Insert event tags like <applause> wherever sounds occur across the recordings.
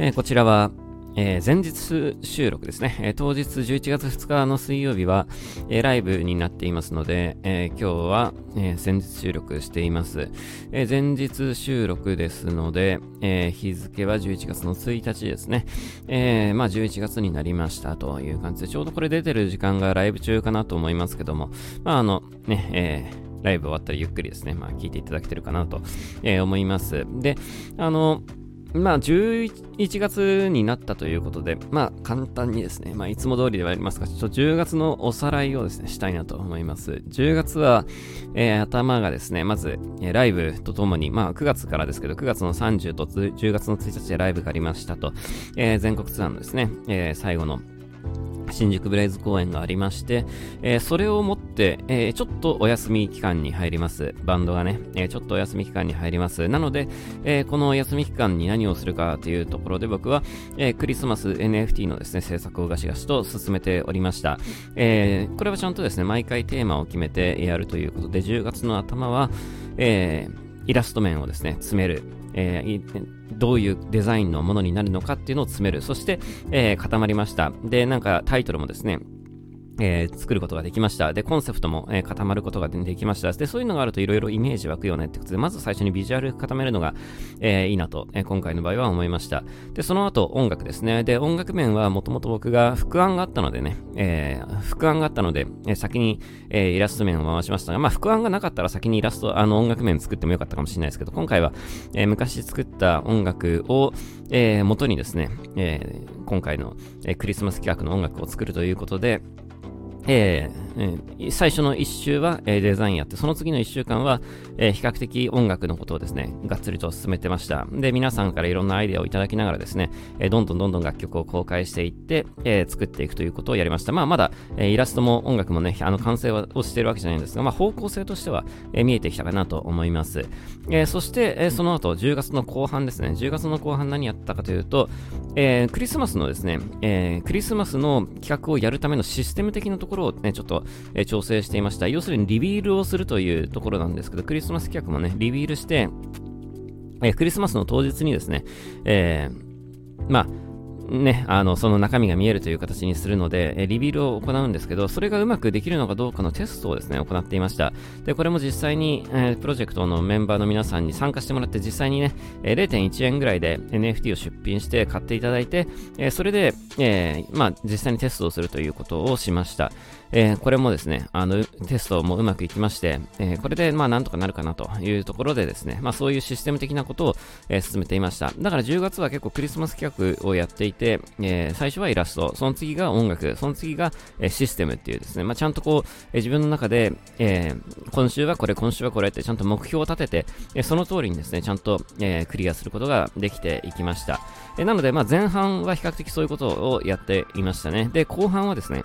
えー、こちらは、えー、前日収録ですね、えー、当日11月2日の水曜日は、えー、ライブになっていますので、え今日は、え前日収録しています、え前日収録ですので、え日付は11月の1日ですね、えまあ11月になりましたという感じで、ちょうどこれ出てる時間がライブ中かなと思いますけども、まああのね、えライブ終わったらゆっくりですね、まあ聞いていただけてるかなと、え思います。で、あの、まあ、11月になったということで、まあ、簡単にですね、まあ、いつも通りではありますが、ちょっと10月のおさらいをですね、したいなと思います。10月は、えー、頭がですね、まず、えー、ライブとともに、まあ、9月からですけど、9月の30と10月の1日でライブがありましたと、えー、全国ツアーのですね、え、最後の新宿ブレイズ公演がありまして、えー、それをもって、えー、ちょっとお休み期間に入ります。バンドがね、えー、ちょっとお休み期間に入ります。なので、えこのお休み期間に何をするかというところで僕は、えクリスマス NFT のですね、制作をガシガシと進めておりました。えこれはちゃんとですね、毎回テーマを決めてやるということで、10月の頭は、えイラスト面をですね、詰める。えー、どういうデザインのものになるのかっていうのを詰める。そして、えー、固まりました。で、なんかタイトルもですね、えー、作ることができました。で、コンセプトも、えー、固まることができました。で、そういうのがあるといろいろイメージ湧くよねってことで、まず最初にビジュアル固めるのが、えー、いいなと、え今回の場合は思いました。で、その後音楽ですね。で、音楽面はもともと僕が副案があったのでね、え副案があったので、え先に、えイラスト面を回しましたが、まあ、副案がなかったら先にイラスト、あの音楽面作ってもよかったかもしれないですけど、今回は、え昔作った音楽を、え元にですね、え今回の、えクリスマス企画の音楽を作るということで、え最初の1週は、デザインやって、その次の1週間は、比較的音楽のことをですね、がっつりと進めてました。で、皆さんからいろんなアイデアをいただきながらですね、どんどんどんどん楽曲を公開していって、作っていくということをやりました。まあ、まだ、イラストも音楽もね、あの、完成をしているわけじゃないんですが、まあ、方向性としては、見えてきたかなと思います。そして、その後、10月の後半ですね、10月の後半何やったかというと、えクリスマスのですね、えクリスマスの企画をやるためのシステム的なところをね、ちょっと、え、調整していました。要するにリビールをするというところなんですけど、クリスマス企画もね、リビールして、え、クリスマスの当日にですね、えー、まあ、ね、あの、その中身が見えるという形にするので、えリビールを行うんですけど、それがうまくできるのかどうかのテストをですね、行っていました。で、これも実際に、えー、プロジェクトのメンバーの皆さんに参加してもらって、実際にね、え0.1円ぐらいで NFT を出品して買っていただいて、えそれで、えー、まあ、実際にテストをするということをしました。えー、これもですね、あの、テストもうまくいきまして、えー、これで、まあ、なんとかなるかなというところでですね、まあ、そういうシステム的なことを、えー、進めていました。だから10月は結構クリスマス企画をやっていて、え最初はイラスト、その次が音楽、その次が、えシステムっていうですね、まあ、ちゃんとこう、え自分の中で、え今週はこれ、今週はこれってちゃんと目標を立てて、えその通りにですね、ちゃんと、えクリアすることができていきました。えなので、まあ、前半は比較的そういうことをやっていましたね。で、後半はですね、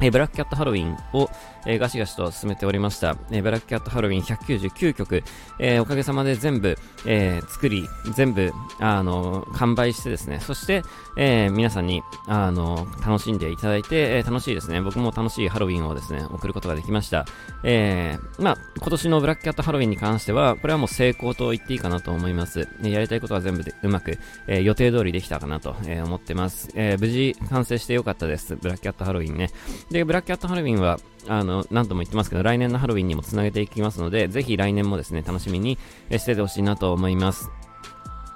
えブラックキャットハロウィンを、えー、ガシガシと進めておりました。えー、ブラックキャットハロウィン199曲、えー、おかげさまで全部、え作り、全部、あの、完売してですね、そして、え皆さんに、あの、楽しんでいただいて、え楽しいですね。僕も楽しいハロウィンをですね、送ることができました。えまあ、今年のブラックキャットハロウィンに関しては、これはもう成功と言っていいかなと思います。やりたいことは全部でうまく、え予定通りできたかなと、え思ってます。え無事完成してよかったです。ブラックキャットハロウィンね。で、ブラックキャットハロウィンは、あの、何度も言ってますけど、来年のハロウィンにもつなげていきますので、ぜひ来年もですね、楽しみにしててほしいなと思います。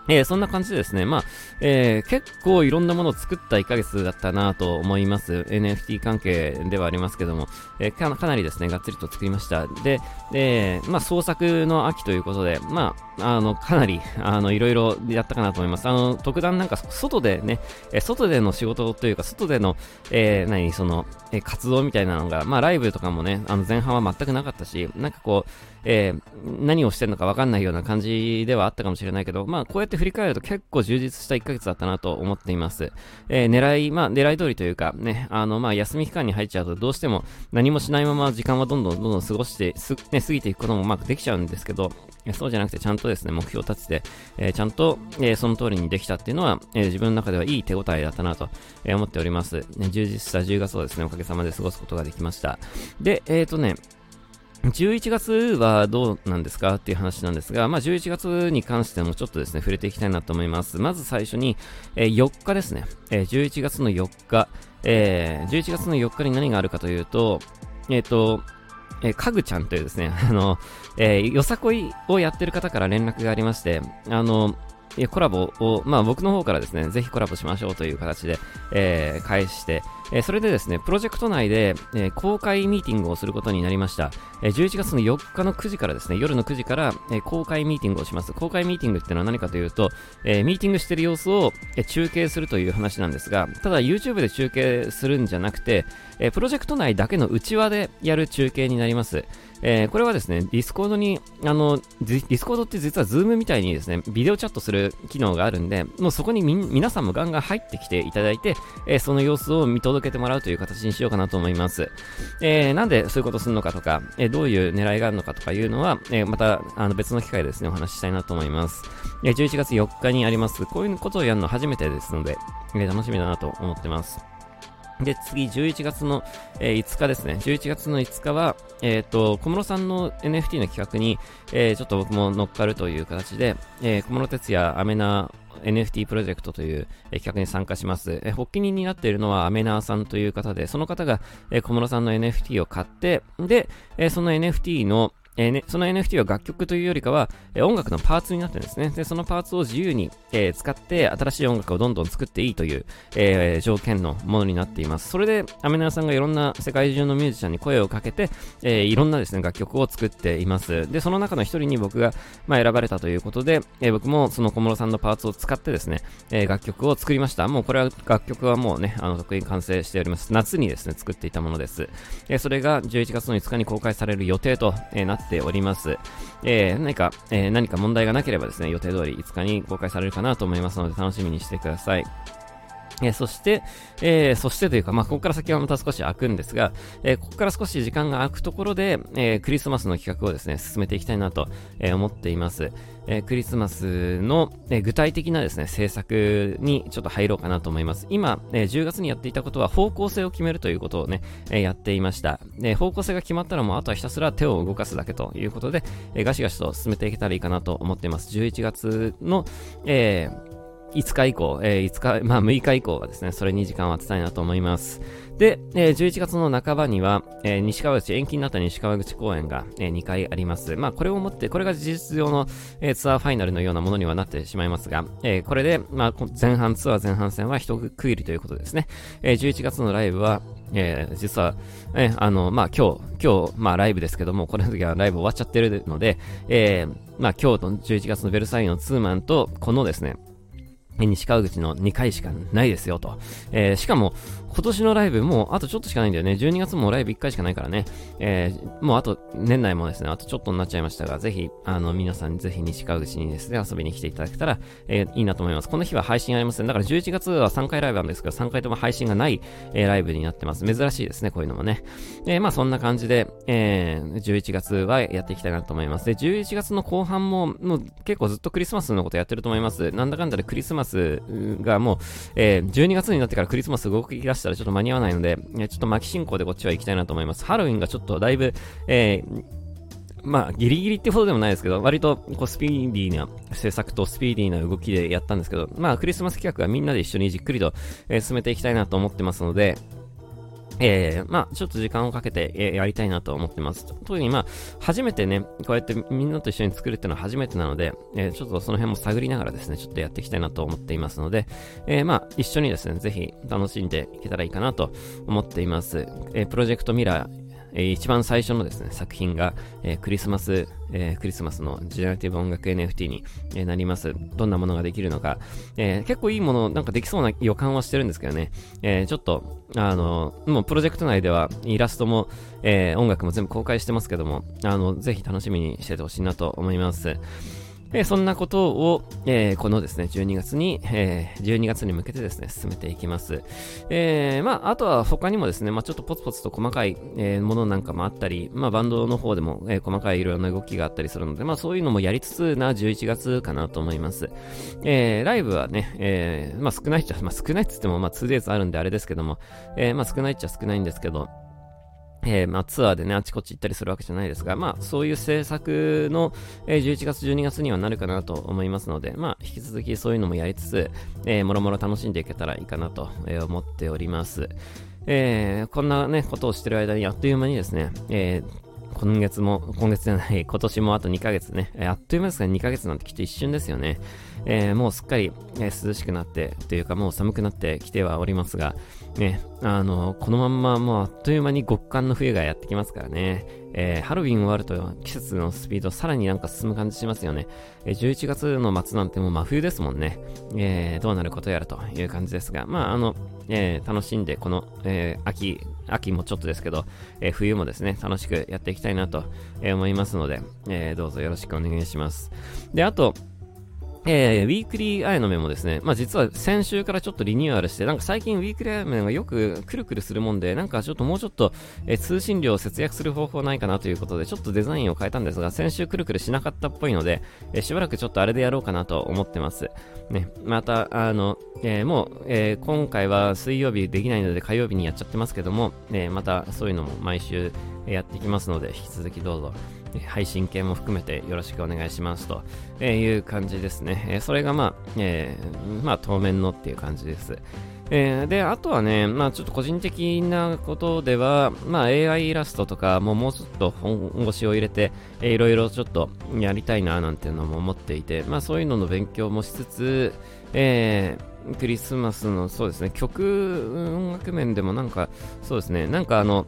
えー、そんな感じでですね、まあ、えー、結構いろんなものを作った1ヶ月だったなと思います。NFT 関係ではありますけども、えー、かなりですね、がっつりと作りました。で、えまあ、創作の秋ということで、まあ、あの、かなり、あの、いろいろやったかなと思います。あの、特段なんか、外でね、え外での仕事というか、外での、え何、その、え活動みたいなのが、まあ、ライブとかもね、あの、前半は全くなかったし、なんかこう、え何をしてるのかわかんないような感じではあったかもしれないけど、まあ、こうやって振り返ると結構充実した1ヶ月だったなと思っています。えー、狙い、まあ、狙い通りというか、ね、あの、まあ、休み期間に入っちゃうとどうしても何もしないまま時間はどんどんどんどん過ごして、す、ね、過ぎていくこともうまくできちゃうんですけど、そうじゃなくてちゃんととですね、目標を立てて、えー、ちゃんと、えー、その通りにできたっていうのは、えー、自分の中ではいい手応えだったなと、え思っております。充実した10月をですね、おかげさまで過ごすことができました。で、えっ、とね、11月はどうなんですかっていう話なんですが、まあ、11月に関してもちょっとですね、触れていきたいなと思います。まず最初に、えー、4日ですね、えー、11月の4日、えー、11月の4日に何があるかというと、えっ、ー、と、えー、かぐちゃんというですね、<laughs> あの、えー、よさこいをやってる方から連絡がありまして、あの、コラボを、まあ僕の方からですね、ぜひコラボしましょうという形で、えー、返して、え、それでですね、プロジェクト内で、え、公開ミーティングをすることになりました。えー、11月の4日の9時からですね、夜の9時から、え、公開ミーティングをします。公開ミーティングっていうのは何かというと、え、ミーティングしてる様子を、え、中継するという話なんですが、ただ YouTube で中継するんじゃなくて、え、プロジェクト内だけの内輪でやる中継になります。えー、これはですね、ディスコードに、あの、ディスコードって実はズームみたいにですね、ビデオチャットする機能があるんで、もうそこに、皆さんもガンガン入ってきていただいて、えー、その様子を見届けけてもらうという形にしようかなと思います。えー、なんでそういうことするのかとか、えー、どういう狙いがあるのかとかいうのは、えー、また、あの、別の機会でですね、お話ししたいなと思います。え、11月4日にあります。こういうことをやるの初めてですので、え、楽しみだなと思ってます。で、次、11月の、えー、5日ですね。11月の5日は、えっ、ー、と、小室さんの NFT の企画に、えー、ちょっと僕も乗っかるという形で、えー、小室哲也アメナ NFT プロジェクトという、え企画に参加します。え発起人になっているのはアメナーさんという方で、その方が、え小室さんの NFT を買って、で、えその NFT のえーね、その NFT は楽曲というよりかは、えー、音楽のパーツになってるんですね。で、そのパーツを自由に、えー、使って新しい音楽をどんどん作っていいという、え条件のものになっています。それで、アメナさんがいろんな世界中のミュージシャンに声をかけて、えいろんなですね、楽曲を作っています。で、その中の一人に僕が、まあ、選ばれたということで、え僕もその小室さんのパーツを使ってですね、え楽曲を作りました。もうこれは楽曲はもうね、あの、得意に完成しております。夏にですね、作っていたものです。えそれが11月の5日に公開される予定と、えなっております。えー、何か、えー、何か問題がなければですね、予定通り5日に公開されるかなと思いますので、楽しみにしてください。え、そして、えー、そしてというか、まあ、ここから先はまた少し開くんですが、えー、ここから少し時間が空くところで、えクリスマスの企画をですね、進めていきたいなと、え思っています。えクリスマスの、え具体的なですね、政策にちょっと入ろうかなと思います。今、え10月にやっていたことは方向性を決めるということをね、えやっていました。で、方向性が決まったらもうあとはひたすら手を動かすだけということで、えガシガシと進めていけたらいいかなと思っています。11月の、えー5日以降、えー、5日、まあ6日以降はですね、それに時間を当てたいなと思います。で、えー、11月の半ばには、えー、西川口、延期になった西川口公演が、えー、2回あります。まあこれをもって、これが事実上の、えー、ツアーファイナルのようなものにはなってしまいますが、えー、これで、まあ前半ツアー前半戦は一区切りということですね。えー、11月のライブは、えー、実は、えー、あの、まあ今日、今日、まあライブですけども、この時はライブ終わっちゃってるので、えー、まあ今日と11月のベルサイユのツーマンと、このですね、西川口の2回しかないですよと。えー、しかも、今年のライブもうあとちょっとしかないんだよね。12月もライブ1回しかないからね。えー、もうあと、年内もですね、あとちょっとになっちゃいましたが、ぜひ、あの、皆さんぜひ西川口にですね、遊びに来ていただけたら、えー、いいなと思います。この日は配信ありません。だから11月は3回ライブなんですけど、3回とも配信がない、えー、ライブになってます。珍しいですね、こういうのもね。えー、まあそんな感じで、えー、11月はやっていきたいなと思います。で、11月の後半も、もう結構ずっとクリスマスのことやってると思います。なんだかんだでクリスマスがもう、えー、12月になってからクリスマス動き出ししたらちょっと間に合わないので、ちょっと巻き進行でこっちは行きたいなと思います。ハロウィンがちょっとだいぶ、えー、まあ、ギリギリってほどでもないですけど、割とこうスピーディーな制作とスピーディーな動きでやったんですけど、まあ、クリスマス企画はみんなで一緒にじっくりと、えー、進めていきたいなと思ってますので、えー、まあ、ちょっと時間をかけて、え、やりたいなと思ってます。特にまあ、初めてね、こうやってみんなと一緒に作るっていうのは初めてなので、えー、ちょっとその辺も探りながらですね、ちょっとやっていきたいなと思っていますので、え、まあ、一緒にですね、ぜひ楽しんでいけたらいいかなと思っています。え、プロジェクトミラー、えー、一番最初のですね、作品が、えー、クリスマス、えー、クリスマスのジェネラティブ音楽 NFT に、えなります。どんなものができるのか、え結構いいもの、なんかできそうな予感はしてるんですけどね、えちょっと、あの、もうプロジェクト内ではイラストも、え音楽も全部公開してますけども、あの、ぜひ楽しみにしててほしいなと思います。えそんなことを、えー、このですね、12月に、えー、12月に向けてですね、進めていきます。えー、まあ、あとは他にもですね、まあ、ちょっとポツポツと細かい、え、ものなんかもあったり、まあ、バンドの方でも、え、細かいいろんな動きがあったりするので、まあ、そういうのもやりつつな11月かなと思います。え、ライブはね、え、まあ、少ないっちゃ、まあ、少ないっつっても、まあ、2days あるんであれですけども、え、まあ、少ないっちゃ少ないんですけど、えー、まあ、ツアーでね、あちこち行ったりするわけじゃないですが、まあ、そういう制作の、えー、11月、12月にはなるかなと思いますので、まあ、引き続きそういうのもやりつつ、えー、もろもろ楽しんでいけたらいいかなと、え、思っております。え、こんなね、ことをしてる間に、あっという間にですね、え、今月も、今月じゃない、今年もあと2ヶ月ね、え、あっという間ですが2ヶ月なんてきっと一瞬ですよね。え、もうすっかり、え、涼しくなって、というかもう寒くなってきてはおりますが、ね、あの、このまんまもうあっという間に極寒の冬がやってきますからね。えー、ハロウィン終わると季節のスピードさらになんか進む感じしますよね。えー、11月の末なんてもう真冬ですもんね。えー、どうなることやらという感じですが、まああの、えー、楽しんでこの、えー、秋、秋もちょっとですけど、え、冬もですね、楽しくやっていきたいなと思いますので、え、どうぞよろしくお願いします。で、あと、えー、ウィークリーアイのメモですね。まあ実は先週からちょっとリニューアルして、なんか最近ウィークリーアイのメモがよくくるくるするもんで、なんかちょっともうちょっと、えー、通信量を節約する方法ないかなということで、ちょっとデザインを変えたんですが、先週くるくるしなかったっぽいので、えー、しばらくちょっとあれでやろうかなと思ってます。ね、また、あの、えー、もう、えー、今回は水曜日できないので火曜日にやっちゃってますけども、え、またそういうのも毎週やっていきますので、引き続きどうぞ配信系も含めてよろしくお願いしますという感じですね。えそれがまあ、えー、まあ当面のっていう感じです。えー、で、あとはね、まあちょっと個人的なことでは、まあ AI イラストとかももうちょっと本腰を入れて、えー、いろいろちょっとやりたいななんていうのも思っていて、まあそういうのの勉強もしつつ、えー、クリスマスのそうですね、曲音楽面でもなんか、そうですね、なんかあの、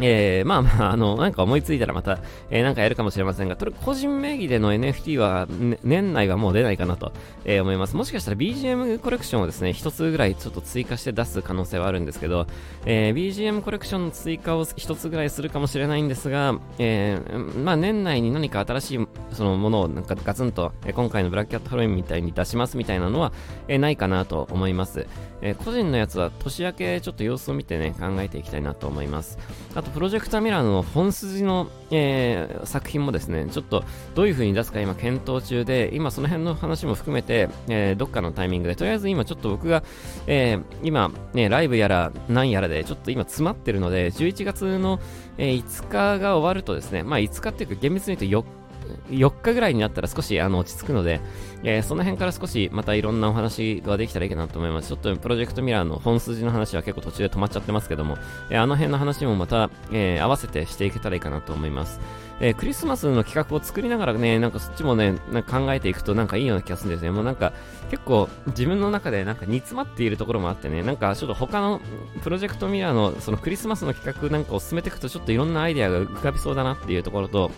えー、まあまあ、あの、なんか思いついたらまた、えー、なんかやるかもしれませんが、これ個人名義での NFT は、ね、年内はもう出ないかなと、えー、思います。もしかしたら BGM コレクションをですね、一つぐらいちょっと追加して出す可能性はあるんですけど、えー、BGM コレクションの追加を一つぐらいするかもしれないんですが、えー、まあ年内に何か新しいそのものをなんかガツンと、えー、今回のブラックキャットハロウィンみたいに出しますみたいなのは、えー、ないかなと思います。えー、個人のやつは年明けちょっと様子を見てね、考えていきたいなと思います。と、プロジェクターミラーの本筋の、えー、作品もですね、ちょっとどういう風に出すか今検討中で、今その辺の話も含めて、えー、どっかのタイミングで、とりあえず今ちょっと僕が、えー、今、ね、ライブやら何やらでちょっと今詰まってるので、11月の、えー、5日が終わるとですね、まあ5日っていうか厳密に言うと4日4日ぐらいになったら少しあの落ち着くので、えー、その辺から少しまたいろんなお話ができたらいいかなと思います。ちょっとプロジェクトミラーの本筋の話は結構途中で止まっちゃってますけども、えー、あの辺の話もまた、えー、合わせてしていけたらいいかなと思います。え、クリスマスの企画を作りながらね、なんかそっちもね、なんか考えていくとなんかいいような気がするんですね。もうなんか結構自分の中でなんか煮詰まっているところもあってね、なんかちょっと他のプロジェクトミラーのそのクリスマスの企画なんかを進めていくとちょっといろんなアイデアが浮かびそうだなっていうところと、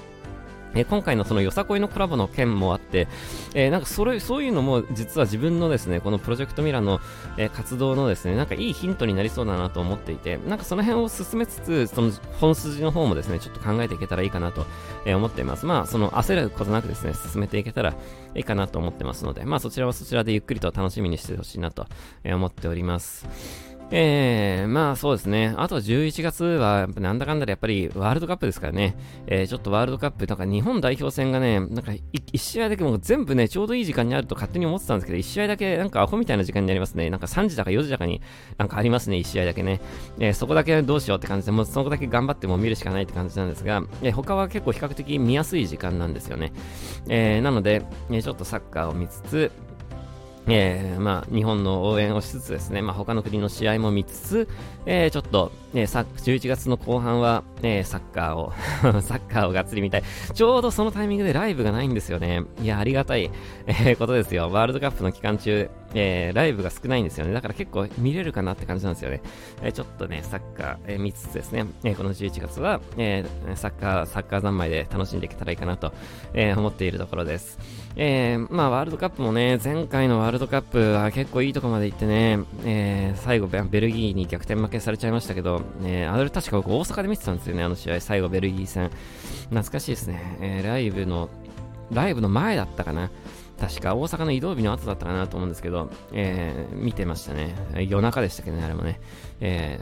え、今回のそのよさこいのコラボの件もあって、えー、なんかそれ、そういうのも実は自分のですね、このプロジェクトミラーの、えー、活動のですね、なんかいいヒントになりそうだなと思っていて、なんかその辺を進めつつ、その本筋の方もですね、ちょっと考えていけたらいいかなと、え思っています。まあ、その焦ることなくですね、進めていけたらいいかなと思ってますので、まあそちらはそちらでゆっくりと楽しみにしてほしいなと、え思っております。えー、まあそうですね。あと11月は、なんだかんだでやっぱりワールドカップですからね。えー、ちょっとワールドカップ、なんか日本代表戦がね、なんか1試合だけもう全部ね、ちょうどいい時間にあると勝手に思ってたんですけど、1試合だけなんかアホみたいな時間になりますね。なんか3時だか4時だかになんかありますね、1試合だけね。えー、そこだけどうしようって感じで、もうそこだけ頑張っても見るしかないって感じなんですが、えー、他は結構比較的見やすい時間なんですよね。えー、なので、えちょっとサッカーを見つつ、えー、まあ、日本の応援をしつつですね、まあ、他の国の試合も見つつ、えー、ちょっと、えー、11月の後半は、えー、サッカーを <laughs> サッカーをがっつり見たい。ちょうどそのタイミングでライブがないんですよね。いや、ありがたい、えー、ことですよ。ワールドカップの期間中、えー、ライブが少ないんですよね。だから結構見れるかなって感じなんですよね。えー、ちょっとね、サッカー、えー、見つつですね、え、この11月は、え、サッカー、サッカー三昧で楽しんでいけたらいいかなと、え、思っているところです。え、まあ、ワールドカップもね、前回のワールドカップは結構いいとこまで行ってね、え、最後ベルギーに逆転負けされちゃいましたけど、えー、あれ確か僕大阪で見てたんですよね、あの試合、最後ベルギー戦。懐かしいですね。え、ライブの、ライブの前だったかな。確か大阪の移動日の後だったかなと思うんですけど、えー、見てましたね。夜中でしたけどね、あれもね。え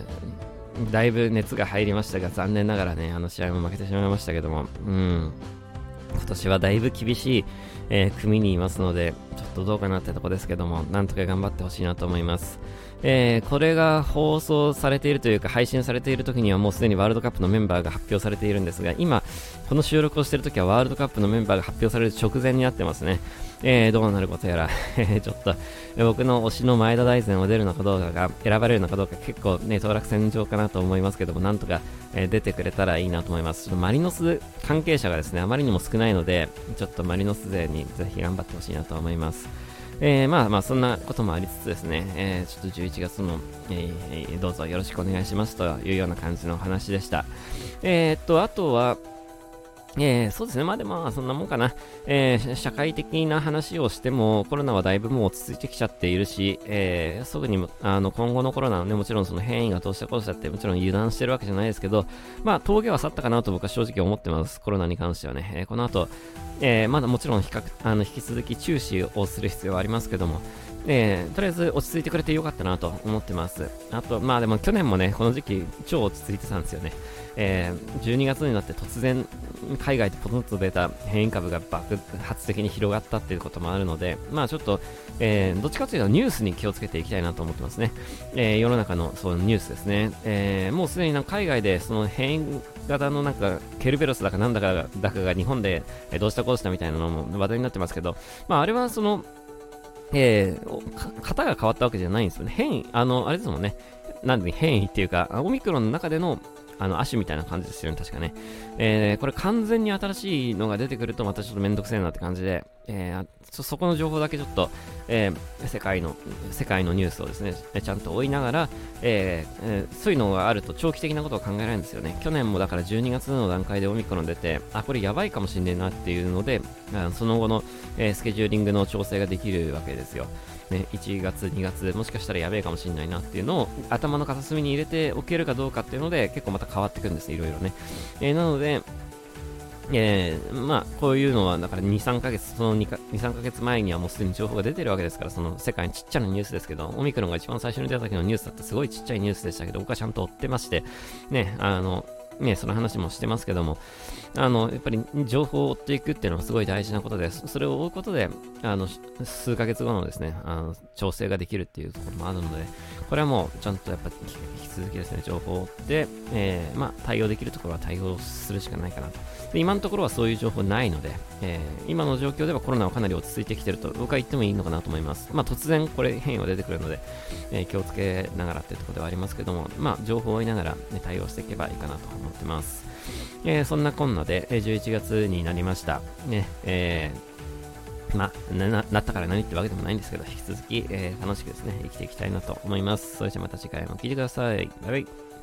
ー、だいぶ熱が入りましたが、残念ながらね、あの試合も負けてしまいましたけども、うん。今年はだいぶ厳しい、えー、組にいますので、ちょっとどうかなってとこですけども、なんとか頑張ってほしいなと思います。えー、これが放送されているというか配信されている時にはもうすでにワールドカップのメンバーが発表されているんですが今この収録をしている時はワールドカップのメンバーが発表される直前になってますね、えー、どうなることやら <laughs> ちょっと僕の推しの前田大然を出るのかどうかが選ばれるのかどうか結構ね当落戦場かなと思いますけどもなんとか、え、出てくれたらいいなと思います。ちょっとマリノス関係者がですねあまりにも少ないのでちょっとマリノス勢にぜひ頑張ってほしいなと思います。えー、まあまあそんなこともありつつですね、えー、ちょっと11月も、えー、どうぞよろしくお願いしますというような感じの話でした。えー、っと、あとは、えー、そうですね。まあでも、そんなもんかな。えー、社会的な話をしても、コロナはだいぶもう落ち着いてきちゃっているし、えー、すぐにあの、今後のコロナはね、もちろんその変異がどうしたこうしたって、もちろん油断してるわけじゃないですけど、まあ、峠は去ったかなと僕は正直思ってます。コロナに関してはね。えー、この後、えー、まだもちろん比較、あの、引き続き注視をする必要はありますけども、えー、とりあえず落ち着いてくれてよかったなと思ってます。あと、まあでも去年もね、この時期超落ち着いてたんですよね。えー、12月になって突然海外でポトッと出た変異株が爆発的に広がったっていうこともあるので、まあちょっと、えー、どっちかというとニュースに気をつけていきたいなと思ってますね。えー、世の中のそのニュースですね。えー、もうすでに海外でその変異型のなんかケルベロスだかなんだかだかが日本でどうしたこうしたみたいなのも話題になってますけど、まああれはそのえー、型が変わったわけじゃないんですよね。変異、あの、あれですもんね。なんで変異っていうか、オミクロンの中でのあの、足みたいな感じですよね、確かね。えー、これ完全に新しいのが出てくるとまたちょっとめんどくせえなって感じで、えー、そそこの情報だけちょっと、えー、世界の、世界のニュースをですね、ちゃんと追いながら、えーえー、そういうのがあると長期的なことを考えられるんですよね。去年もだから12月の段階でオミクロン出て、あ、これやばいかもしんねえなっていうので、のその後の、えー、スケジューリングの調整ができるわけですよ。ね、1月、2月、もしかしたらやべえかもしれないなっていうのを頭の片隅に入れておけるかどうかっていうので結構また変わってくるんですね、いろいろね。えー、なので、えー、まあ、こういうのは、だから2、3ヶ月、その 2, 2、3ヶ月前にはもうすでに情報が出てるわけですから、その世界にちっちゃなニュースですけど、オミクロンが一番最初に出た時のニュースだってすごいちっちゃいニュースでしたけど、僕はちゃんと追ってまして、ね、あの、ね、その話もしてますけども、あの、やっぱり情報を追っていくっていうのはすごい大事なことです。それを追うことで、あの、数ヶ月後のですね、あの、調整ができるっていうところもあるので、これはもうちゃんとやっぱ引き続きですね、情報を追って、えー、まあ、対応できるところは対応するしかないかなと。で今のところはそういう情報ないので、えー、今の状況ではコロナはかなり落ち着いてきてると僕は言ってもいいのかなと思います。まあ、突然これ変異が出てくるので、えー、気をつけながらっていうところではありますけども、まあ、情報を追いながら、ね、対応していけばいいかなと思ってます。えー、そんなこんなで、え11月になりました。ね、えー、まあ、な、なったから何ってわけでもないんですけど、引き続き、えー、楽しくですね、生きていきたいなと思います。それじゃまた次回も聴いてください。バイバイ。